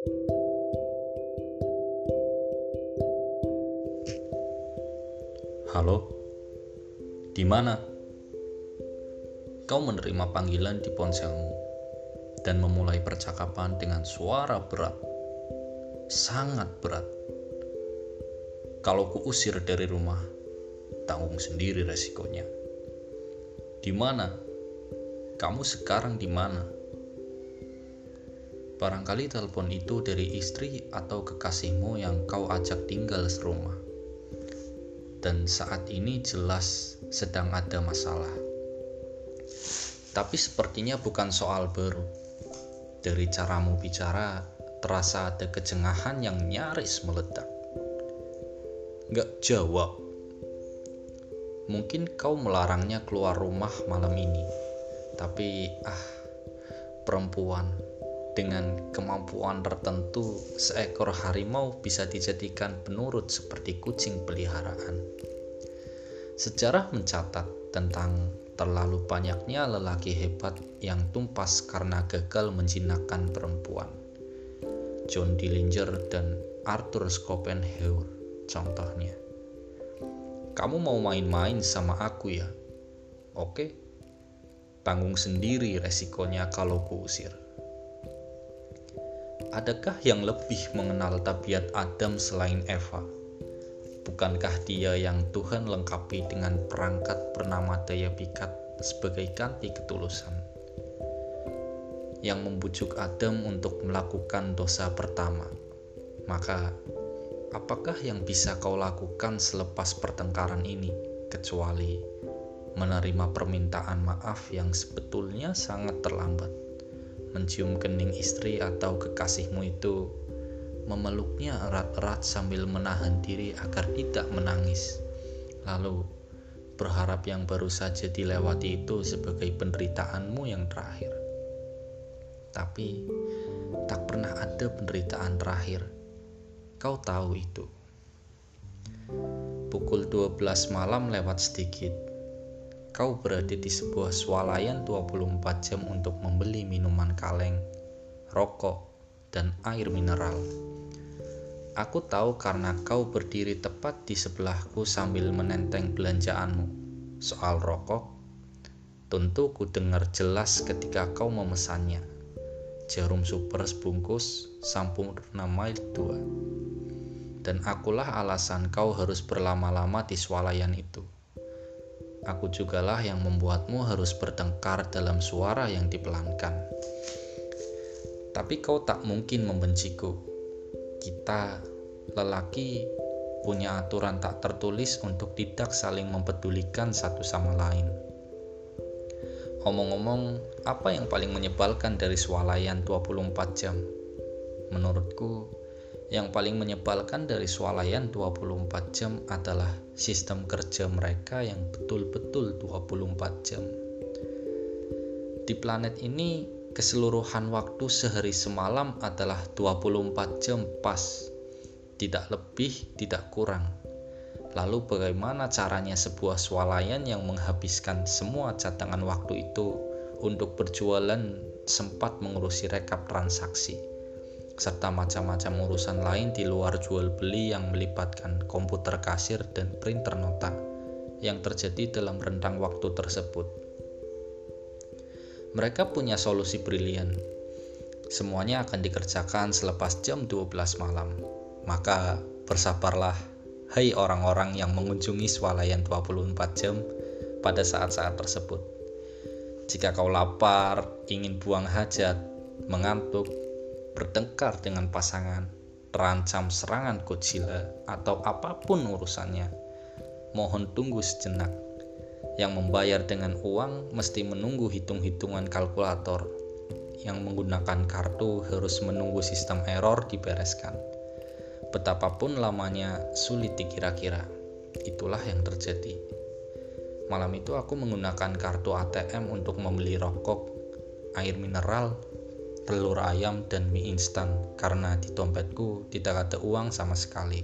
Halo, di mana? Kau menerima panggilan di ponselmu dan memulai percakapan dengan suara berat, sangat berat. Kalau kuusir dari rumah, tanggung sendiri resikonya. Di mana? Kamu sekarang di mana? Barangkali telepon itu dari istri atau kekasihmu yang kau ajak tinggal serumah dan saat ini jelas sedang ada masalah. Tapi sepertinya bukan soal baru. Dari caramu bicara, terasa ada kejengahan yang nyaris meledak. Gak jawab. Mungkin kau melarangnya keluar rumah malam ini. Tapi, ah, perempuan dengan kemampuan tertentu, seekor harimau bisa dijadikan penurut seperti kucing peliharaan. Sejarah mencatat tentang terlalu banyaknya lelaki hebat yang tumpas karena gagal menjinakkan perempuan. John Dillinger dan Arthur Schopenhauer contohnya. Kamu mau main-main sama aku ya? Oke. Tanggung sendiri resikonya kalau kuusir. Adakah yang lebih mengenal tabiat Adam selain Eva? Bukankah dia yang Tuhan lengkapi dengan perangkat bernama daya pikat sebagai ganti ketulusan? Yang membujuk Adam untuk melakukan dosa pertama. Maka, apakah yang bisa kau lakukan selepas pertengkaran ini, kecuali menerima permintaan maaf yang sebetulnya sangat terlambat? Mencium kening istri atau kekasihmu itu, memeluknya erat-erat sambil menahan diri agar tidak menangis. Lalu berharap yang baru saja dilewati itu sebagai penderitaanmu yang terakhir. Tapi tak pernah ada penderitaan terakhir. Kau tahu itu. Pukul 12 malam lewat sedikit kau berada di sebuah swalayan 24 jam untuk membeli minuman kaleng, rokok, dan air mineral. Aku tahu karena kau berdiri tepat di sebelahku sambil menenteng belanjaanmu. Soal rokok, tentu ku dengar jelas ketika kau memesannya. Jarum super sebungkus, sampurna mild 2. Dan akulah alasan kau harus berlama-lama di swalayan itu aku jugalah yang membuatmu harus bertengkar dalam suara yang dipelankan. Tapi kau tak mungkin membenciku. Kita, lelaki, punya aturan tak tertulis untuk tidak saling mempedulikan satu sama lain. Omong-omong, apa yang paling menyebalkan dari swalayan 24 jam? Menurutku, yang paling menyebalkan dari swalayan 24 jam adalah sistem kerja mereka yang betul-betul 24 jam. Di planet ini, keseluruhan waktu sehari semalam adalah 24 jam pas. Tidak lebih, tidak kurang. Lalu bagaimana caranya sebuah swalayan yang menghabiskan semua cadangan waktu itu untuk berjualan sempat mengurusi rekap transaksi? Serta macam-macam urusan lain di luar jual beli yang melibatkan komputer kasir dan printer nota yang terjadi dalam rentang waktu tersebut. Mereka punya solusi brilian. Semuanya akan dikerjakan selepas jam 12 malam. Maka bersabarlah, hai orang-orang yang mengunjungi swalayan 24 jam pada saat-saat tersebut. Jika kau lapar, ingin buang hajat, mengantuk, bertengkar dengan pasangan, terancam serangan Godzilla, atau apa pun urusannya. Mohon tunggu sejenak. Yang membayar dengan uang mesti menunggu hitung-hitungan kalkulator. Yang menggunakan kartu harus menunggu sistem error dibereskan. Betapapun lamanya sulit dikira-kira. Itulah yang terjadi. Malam itu aku menggunakan kartu ATM untuk membeli rokok, air mineral, telur ayam dan mie instan karena di dompetku tidak ada uang sama sekali.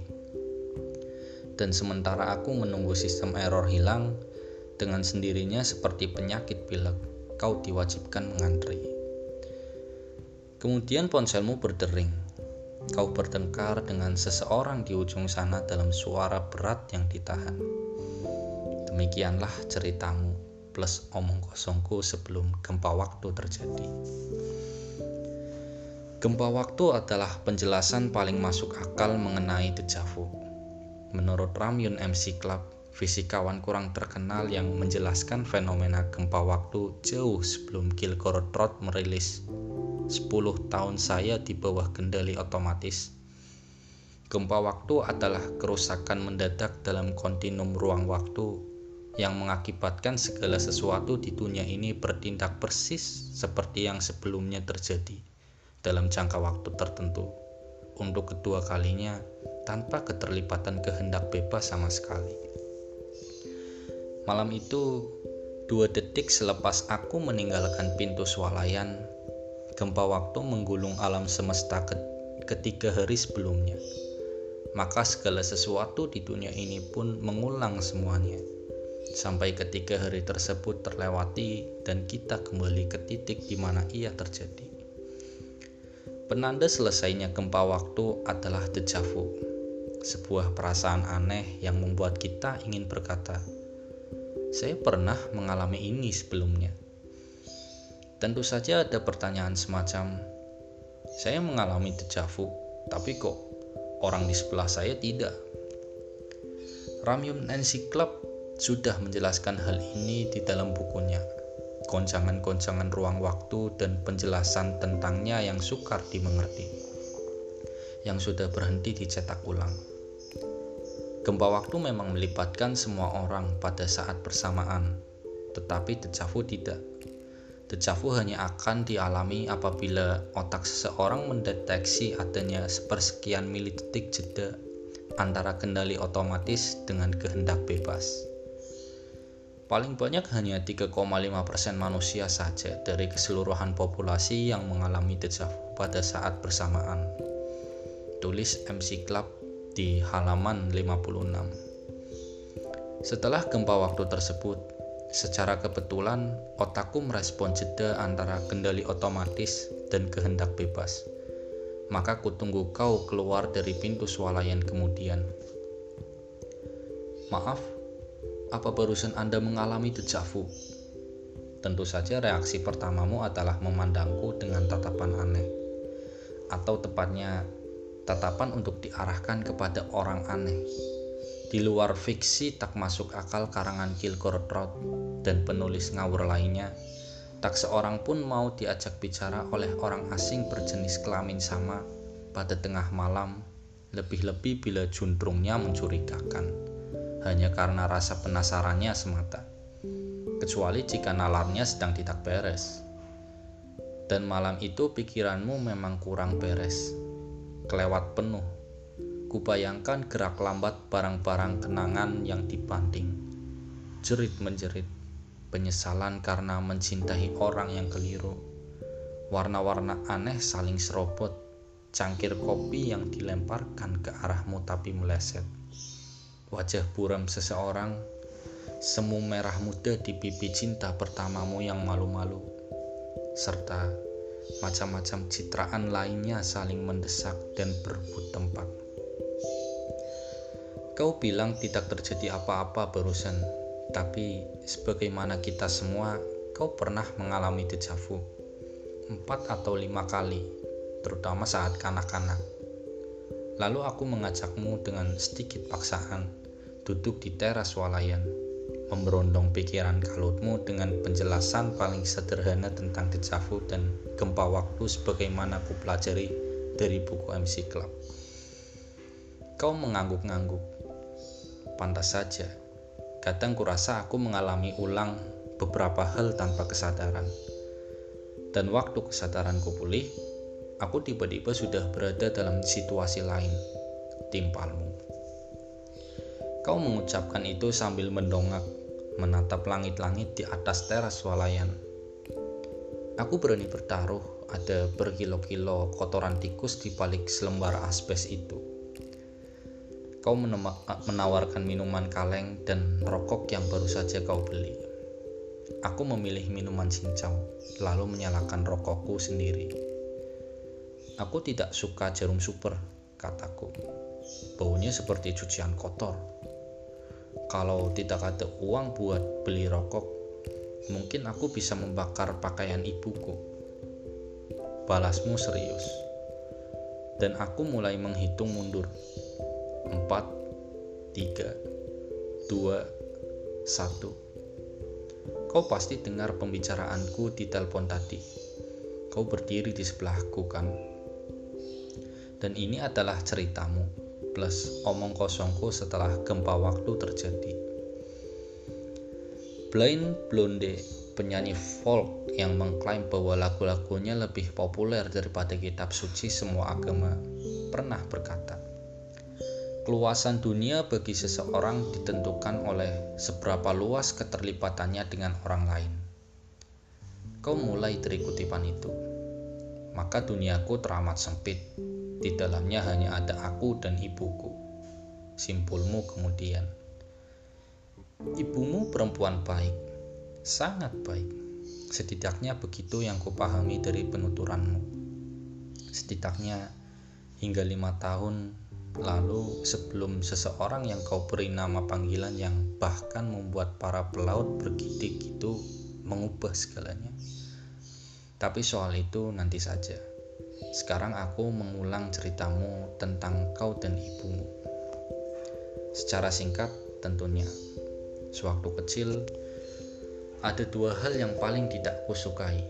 Dan sementara aku menunggu sistem error hilang, dengan sendirinya seperti penyakit pilek, kau diwajibkan mengantri. Kemudian ponselmu berdering. kau bertengkar dengan seseorang di ujung sana dalam suara berat yang ditahan. Demikianlah ceritamu plus omong kosongku sebelum gempa waktu terjadi. Gempa waktu adalah penjelasan paling masuk akal mengenai dejavu. Menurut Ramyun MC Club, fisikawan kurang terkenal yang menjelaskan fenomena gempa waktu jauh sebelum Kilgore Trot merilis 10 tahun saya di bawah kendali otomatis. Gempa waktu adalah kerusakan mendadak dalam kontinum ruang waktu yang mengakibatkan segala sesuatu di dunia ini bertindak persis seperti yang sebelumnya terjadi dalam jangka waktu tertentu untuk kedua kalinya tanpa keterlibatan kehendak bebas sama sekali. Malam itu, dua detik selepas aku meninggalkan pintu swalayan, gempa waktu menggulung alam semesta ketiga hari sebelumnya. Maka segala sesuatu di dunia ini pun mengulang semuanya. Sampai ketiga hari tersebut terlewati dan kita kembali ke titik di mana ia terjadi. Penanda selesainya gempa waktu adalah dejavu, sebuah perasaan aneh yang membuat kita ingin berkata, "Saya pernah mengalami ini sebelumnya." Tentu saja ada pertanyaan semacam, saya mengalami dejavu, tapi kok orang di sebelah saya tidak? Ramyun Nancy Club sudah menjelaskan hal ini di dalam bukunya. Goncangan-goncangan ruang waktu dan penjelasan tentangnya yang sukar dimengerti, yang sudah berhenti dicetak ulang. Gempa waktu memang melibatkan semua orang pada saat bersamaan, tetapi dejavu tidak. Dejavu hanya akan dialami apabila otak seseorang mendeteksi adanya sepersekian milidetik jeda antara kendali otomatis dengan kehendak bebas. Paling banyak hanya 3,5% manusia saja dari keseluruhan populasi yang mengalami dejavu pada saat bersamaan. Tulis MC Club di halaman 56. Setelah gempa waktu tersebut, Secara kebetulan, otakku merespon jeda antara kendali otomatis dan kehendak bebas. Maka kutunggu kau keluar dari pintu swalayan kemudian. Maaf, apa barusan Anda mengalami dejavu? Tentu saja reaksi pertamamu adalah memandangku dengan tatapan aneh. Atau tepatnya, tatapan untuk diarahkan kepada orang aneh di luar fiksi tak masuk akal karangan Kilgore dan penulis ngawur lainnya, tak seorang pun mau diajak bicara oleh orang asing berjenis kelamin sama pada tengah malam, lebih-lebih bila juntrungnya mencurigakan, hanya karena rasa penasarannya semata. Kecuali jika nalarnya sedang tidak beres. Dan malam itu pikiranmu memang kurang beres, kelewat penuh Kubayangkan gerak lambat barang-barang kenangan yang dibanding. Jerit menjerit, penyesalan karena mencintai orang yang keliru. Warna-warna aneh saling serobot, cangkir kopi yang dilemparkan ke arahmu tapi meleset. Wajah buram seseorang, semu merah muda di pipi cinta pertamamu yang malu-malu, serta macam-macam citraan lainnya saling mendesak dan berebut tempat. Kau bilang tidak terjadi apa-apa barusan, tapi sebagaimana kita semua, kau pernah mengalami dejavu empat atau lima kali, terutama saat kanak-kanak. Lalu aku mengajakmu dengan sedikit paksaan, duduk di teras walayan, memberondong pikiran kalutmu dengan penjelasan paling sederhana tentang dejavu dan gempa waktu sebagaimana ku pelajari dari buku MC Club. Kau mengangguk-ngangguk, Pantas saja, kadang kurasa aku mengalami ulang beberapa hal tanpa kesadaran. Dan waktu kesadaranku pulih, aku tiba-tiba sudah berada dalam situasi lain, timpalmu. Kau mengucapkan itu sambil mendongak, menatap langit-langit di atas teras swalayan. Aku berani bertaruh ada berkilo-kilo kotoran tikus di balik selembar asbes itu kau menawarkan minuman kaleng dan rokok yang baru saja kau beli. Aku memilih minuman cincau, lalu menyalakan rokokku sendiri. Aku tidak suka jarum super, kataku. Baunya seperti cucian kotor. Kalau tidak ada uang buat beli rokok, mungkin aku bisa membakar pakaian ibuku. Balasmu serius. Dan aku mulai menghitung mundur. Empat, tiga, dua, satu. Kau pasti dengar pembicaraanku di telepon tadi. Kau berdiri di sebelahku, kan? Dan ini adalah ceritamu, plus omong kosongku setelah gempa waktu terjadi. Blind Blonde, penyanyi folk yang mengklaim bahwa lagu-lagunya lebih populer daripada kitab suci semua agama, pernah berkata, Keluasan dunia bagi seseorang ditentukan oleh seberapa luas keterlibatannya dengan orang lain. Kau mulai dari kutipan itu. Maka duniaku teramat sempit. Di dalamnya hanya ada aku dan ibuku. Simpulmu kemudian. Ibumu perempuan baik, sangat baik. Setidaknya begitu yang kupahami dari penuturanmu. Setidaknya hingga lima tahun Lalu sebelum seseorang yang kau beri nama panggilan yang bahkan membuat para pelaut bergidik itu mengubah segalanya. Tapi soal itu nanti saja. Sekarang aku mengulang ceritamu tentang kau dan ibumu. Secara singkat tentunya. Sewaktu kecil ada dua hal yang paling tidak kusukai.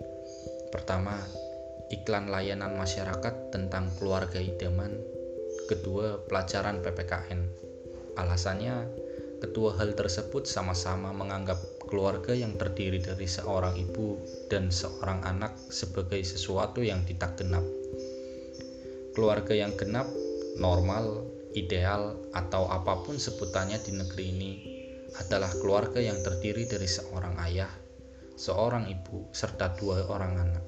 Pertama, iklan layanan masyarakat tentang keluarga idaman kedua pelajaran PPKN. Alasannya, kedua hal tersebut sama-sama menganggap keluarga yang terdiri dari seorang ibu dan seorang anak sebagai sesuatu yang tidak genap. Keluarga yang genap, normal, ideal, atau apa pun sebutannya di negeri ini adalah keluarga yang terdiri dari seorang ayah, seorang ibu, serta dua orang anak.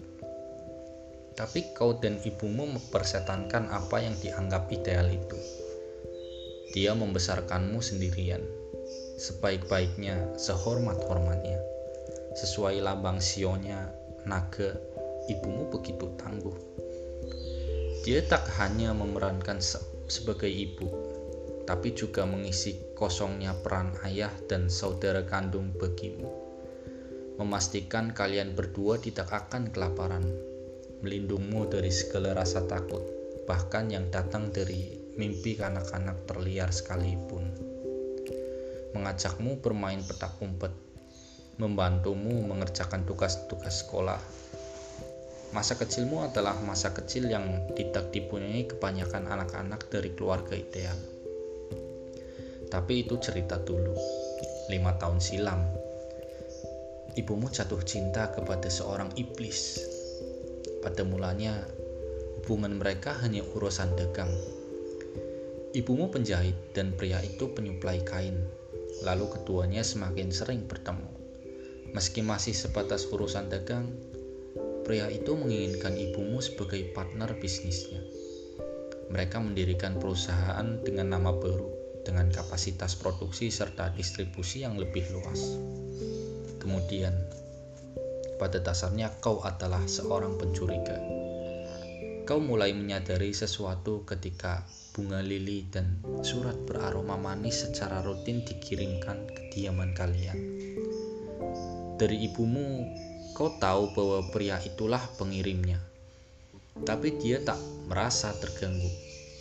Tapi kau dan ibumu mempersetankan apa yang dianggap ideal itu. Dia membesarkanmu sendirian, sebaik-baiknya, sehormat-hormatnya. Sesuai lambang sionya, naga, ibumu begitu tangguh. Dia tak hanya memerankan se sebagai ibu, tapi juga mengisi kosongnya peran ayah dan saudara kandung bagimu. Memastikan kalian berdua tidak akan kelaparan melindungmu dari segala rasa takut, bahkan yang datang dari mimpi kanak-kanak terliar sekalipun. Mengajakmu bermain petak umpet, membantumu mengerjakan tugas-tugas sekolah. Masa kecilmu adalah masa kecil yang tidak dipunyai kebanyakan anak-anak dari keluarga ideal. Tapi itu cerita dulu, lima tahun silam. Ibumu jatuh cinta kepada seorang iblis pada mulanya, hubungan mereka hanya urusan dagang. Ibumu penjahit dan pria itu penyuplai kain. Lalu keduanya semakin sering bertemu. Meski masih sebatas urusan dagang, pria itu menginginkan ibumu sebagai partner bisnisnya. Mereka mendirikan perusahaan dengan nama baru, dengan kapasitas produksi serta distribusi yang lebih luas. Kemudian, pada dasarnya kau adalah seorang pencuriga. Kau mulai menyadari sesuatu ketika bunga lili dan surat beraroma manis secara rutin dikirimkan ke diaman kalian. Dari ibumu, kau tahu bahwa pria itulah pengirimnya. Tapi dia tak merasa terganggu.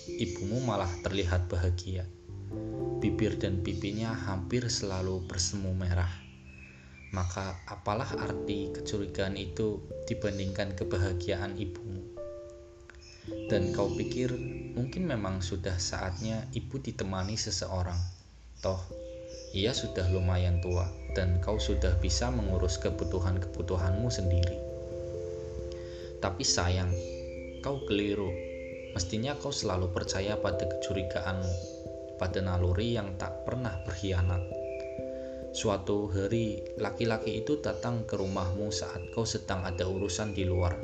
Ibumu malah terlihat bahagia. Bibir dan pipinya hampir selalu bersemu merah maka apalah arti kecurigaan itu dibandingkan kebahagiaan ibumu? Dan kau pikir mungkin memang sudah saatnya ibu ditemani seseorang. Toh, ia sudah lumayan tua dan kau sudah bisa mengurus kebutuhan-kebutuhanmu sendiri. Tapi sayang, kau keliru. Mestinya kau selalu percaya pada kecurigaanmu, pada naluri yang tak pernah berkhianat Suatu hari, laki-laki itu datang ke rumahmu saat kau sedang ada urusan di luar.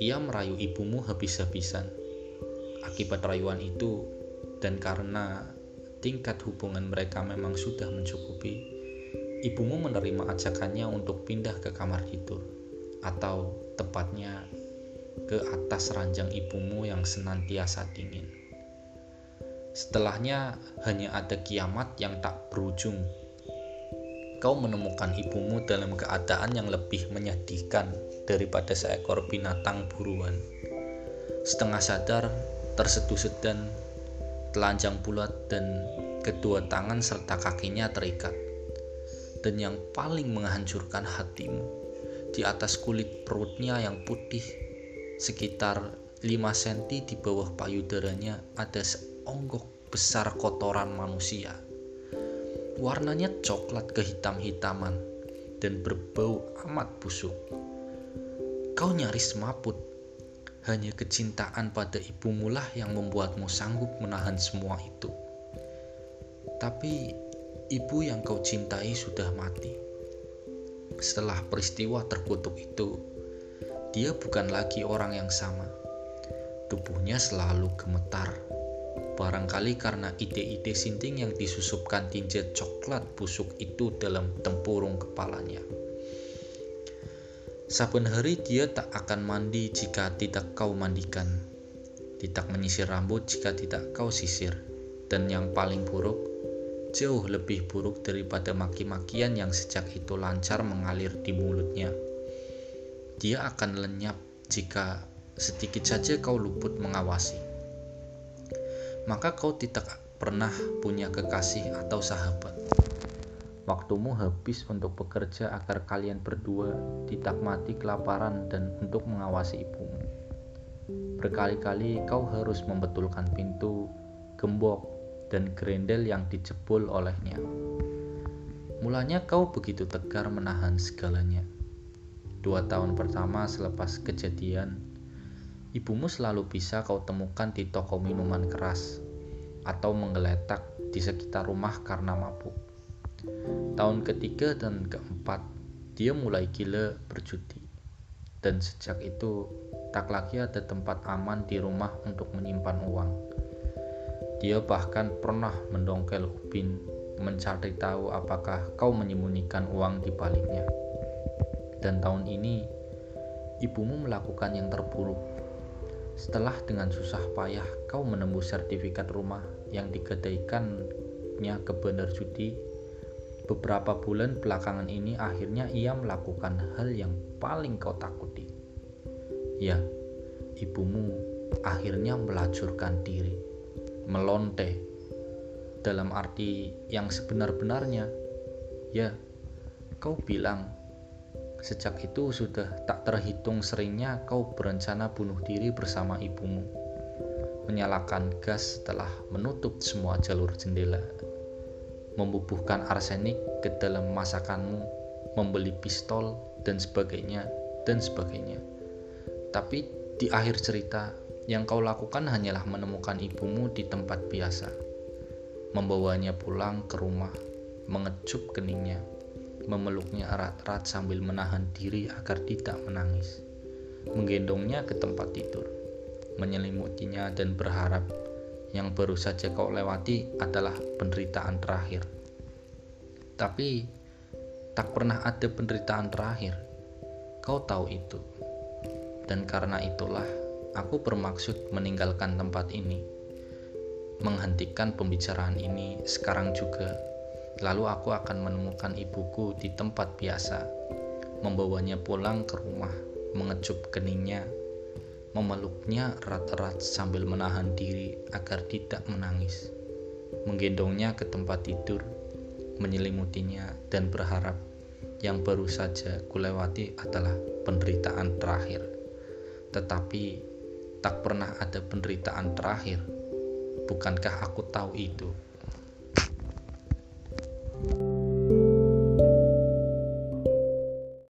Ia merayu ibumu habis-habisan. Akibat rayuan itu, dan karena tingkat hubungan mereka memang sudah mencukupi, ibumu menerima ajakannya untuk pindah ke kamar tidur, atau tepatnya ke atas ranjang ibumu yang senantiasa dingin. Setelahnya hanya ada kiamat yang tak berujung. Kau menemukan ibumu dalam keadaan yang lebih menyedihkan daripada seekor binatang buruan. Setengah sadar, terseduh sedan, telanjang bulat dan kedua tangan serta kakinya terikat. Dan yang paling menghancurkan hatimu, di atas kulit perutnya yang putih sekitar 5 cm di bawah payudaranya ada seonggok besar kotoran manusia. Warnanya coklat kehitam-hitaman dan berbau amat busuk. Kau nyaris maput. Hanya kecintaan pada ibumu lah yang membuatmu sanggup menahan semua itu. Tapi ibu yang kau cintai sudah mati. Setelah peristiwa terkutuk itu, dia bukan lagi orang yang sama. Tubuhnya selalu gemetar. Barangkali karena ide-ide sinting yang disusupkan tinja coklat busuk itu dalam tempurung kepalanya. Saben hari dia tak akan mandi jika tidak kau mandikan. Tidak menyisir rambut jika tidak kau sisir. Dan yang paling buruk, jauh lebih buruk daripada maki-makian yang sejak itu lancar mengalir di mulutnya dia akan lenyap jika sedikit saja kau luput mengawasi. Maka kau tidak pernah punya kekasih atau sahabat. Waktumu habis untuk bekerja agar kalian berdua tidak mati kelaparan dan untuk mengawasi ibumu. Berkali-kali kau harus membetulkan pintu, gembok, dan gerendel yang dijebol olehnya. Mulanya kau begitu tegar menahan segalanya Dua tahun pertama selepas kejadian, ibumu selalu bisa kau temukan di toko minuman keras atau menggeletak di sekitar rumah karena mabuk. Tahun ketiga dan keempat, dia mulai gila berjudi. Dan sejak itu, tak lagi ada tempat aman di rumah untuk menyimpan uang. Dia bahkan pernah mendongkel Upin mencari tahu apakah kau menyembunyikan uang di baliknya dan tahun ini ibumu melakukan yang terburuk. Setelah dengan susah payah kau menembus sertifikat rumah yang digadaikannya ke bandar judi, beberapa bulan belakangan ini akhirnya ia melakukan hal yang paling kau takuti. Ya, ibumu akhirnya melacurkan diri, melonte dalam arti yang sebenar-benarnya. Ya, kau bilang Sejak itu sudah tak terhitung seringnya kau berencana bunuh diri bersama ibumu. Menyalakan gas setelah menutup semua jalur jendela. Membubuhkan arsenik ke dalam masakanmu, membeli pistol, dan sebagainya, dan sebagainya. Tapi di akhir cerita, yang kau lakukan hanyalah menemukan ibumu di tempat biasa. Membawanya pulang ke rumah, mengecup keningnya, memeluknya erat-erat sambil menahan diri agar tidak menangis, menggendongnya ke tempat tidur, menyelimutinya dan berharap yang baru saja kau lewati adalah penderitaan terakhir. Tapi tak pernah ada penderitaan terakhir. Kau tahu itu. Dan karena itulah aku bermaksud meninggalkan tempat ini. Menghentikan pembicaraan ini sekarang juga Lalu aku akan menemukan ibuku di tempat biasa, membawanya pulang ke rumah, mengecup keningnya, memeluknya erat-erat sambil menahan diri agar tidak menangis, menggendongnya ke tempat tidur, menyelimutinya, dan berharap yang baru saja kulewati adalah penderitaan terakhir. Tetapi tak pernah ada penderitaan terakhir. Bukankah aku tahu itu?